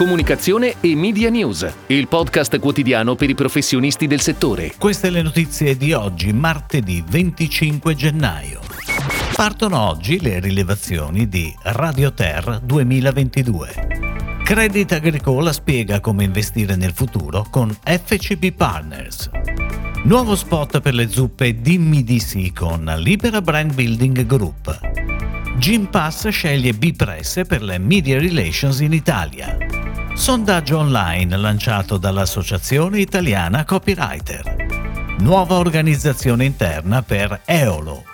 Comunicazione e Media News, il podcast quotidiano per i professionisti del settore. Queste le notizie di oggi, martedì 25 gennaio. Partono oggi le rilevazioni di Radio Ter 2022. Credit Agricola spiega come investire nel futuro con FCB Partners. Nuovo spot per le zuppe Dimmi di sì con Libera Brand Building Group. Jim Pass sceglie B-Press per le Media Relations in Italia. Sondaggio online lanciato dall'Associazione Italiana Copywriter. Nuova organizzazione interna per Eolo.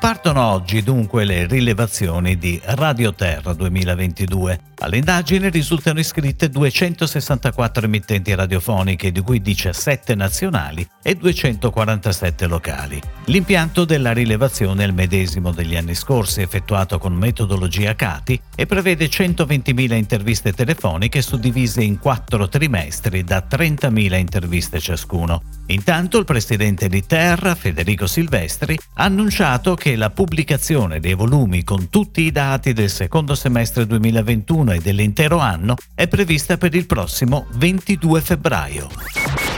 Partono oggi dunque le rilevazioni di Radio Terra 2022. All'indagine risultano iscritte 264 emittenti radiofoniche, di cui 17 nazionali e 247 locali. L'impianto della rilevazione è il medesimo degli anni scorsi, effettuato con metodologia CATI e prevede 120.000 interviste telefoniche suddivise in quattro trimestri da 30.000 interviste ciascuno. Intanto il presidente di Terra, Federico Silvestri, ha annunciato che la pubblicazione dei volumi con tutti i dati del secondo semestre 2021 e dell'intero anno è prevista per il prossimo 22 febbraio.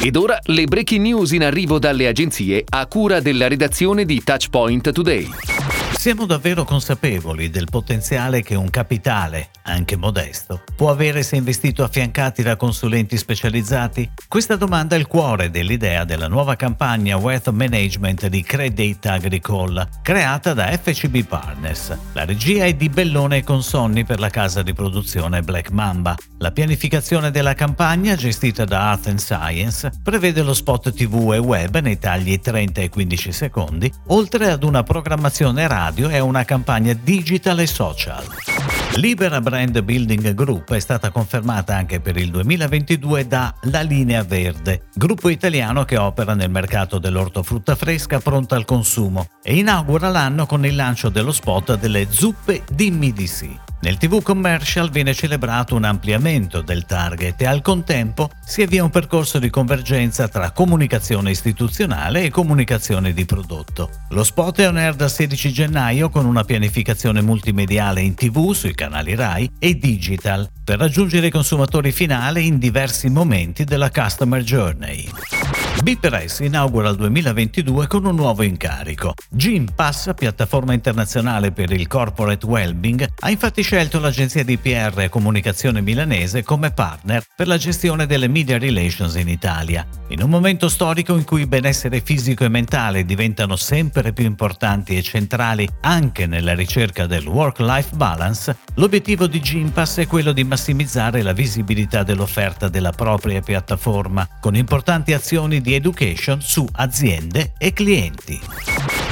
Ed ora le breaking news in arrivo dalle agenzie a cura della redazione di Touchpoint Today. Siamo davvero consapevoli del potenziale che un capitale, anche modesto, può avere se investito affiancati da consulenti specializzati? Questa domanda è il cuore dell'idea della nuova campagna Wealth Management di Credit Agricole, creata da FCB Partners. La regia è di Bellone e Consonni per la casa di produzione Black Mamba. La pianificazione della campagna, gestita da Art Science, prevede lo spot TV e web nei tagli 30 e 15 secondi, oltre ad una programmazione radio radio è una campagna digital e social. Libera Brand Building Group è stata confermata anche per il 2022 da La Linea Verde, gruppo italiano che opera nel mercato dell'ortofrutta fresca pronta al consumo e inaugura l'anno con il lancio dello spot delle zuppe Dimmi di sì. Nel TV commercial viene celebrato un ampliamento del target e al contempo si avvia un percorso di convergenza tra comunicazione istituzionale e comunicazione di prodotto. Lo spot è on air dal 16 gennaio con una pianificazione multimediale in TV sui canali RAI e digital per raggiungere i consumatori finali in diversi momenti della customer journey. BPRES inaugura il 2022 con un nuovo incarico. Jim Pass, piattaforma internazionale per il corporate wellbeing, ha infatti scelto l'agenzia di PR e comunicazione milanese come partner per la gestione delle media relations in Italia. In un momento storico in cui benessere fisico e mentale diventano sempre più importanti e centrali anche nella ricerca del work-life balance, l'obiettivo di Gimpass è quello di massimizzare la visibilità dell'offerta della propria piattaforma, con importanti azioni di education su aziende e clienti.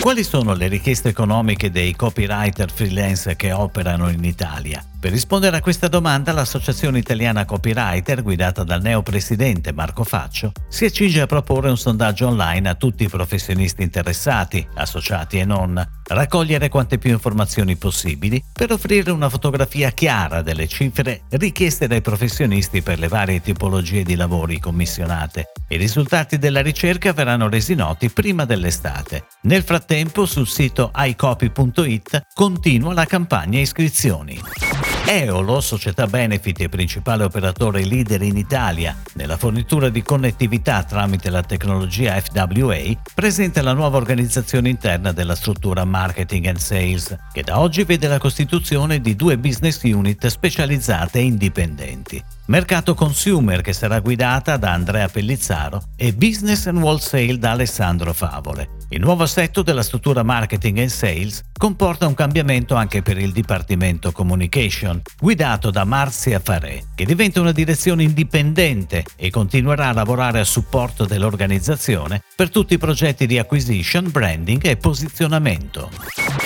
Quali sono le richieste economiche dei copywriter freelance che operano in Italia? Per rispondere a questa domanda, l'Associazione Italiana Copywriter, guidata dal neopresidente Marco Faccio, si accinge a proporre un sondaggio online a tutti i professionisti interessati, associati e non, raccogliere quante più informazioni possibili per offrire una fotografia chiara delle cifre richieste dai professionisti per le varie tipologie di lavori commissionate. I risultati della ricerca verranno resi noti prima dell'estate. Nel frattempo, sul sito iCopy.it continua la campagna iscrizioni. Eolo, società benefit e principale operatore leader in Italia nella fornitura di connettività tramite la tecnologia FWA, presenta la nuova organizzazione interna della struttura Marketing and Sales, che da oggi vede la costituzione di due business unit specializzate e indipendenti. Mercato Consumer che sarà guidata da Andrea Pellizzaro e Business and Wholesale da Alessandro Favole. Il nuovo assetto della struttura Marketing and Sales comporta un cambiamento anche per il Dipartimento Communication, guidato da Marzia Farè, che diventa una direzione indipendente e continuerà a lavorare a supporto dell'organizzazione per tutti i progetti di acquisition, branding e posizionamento.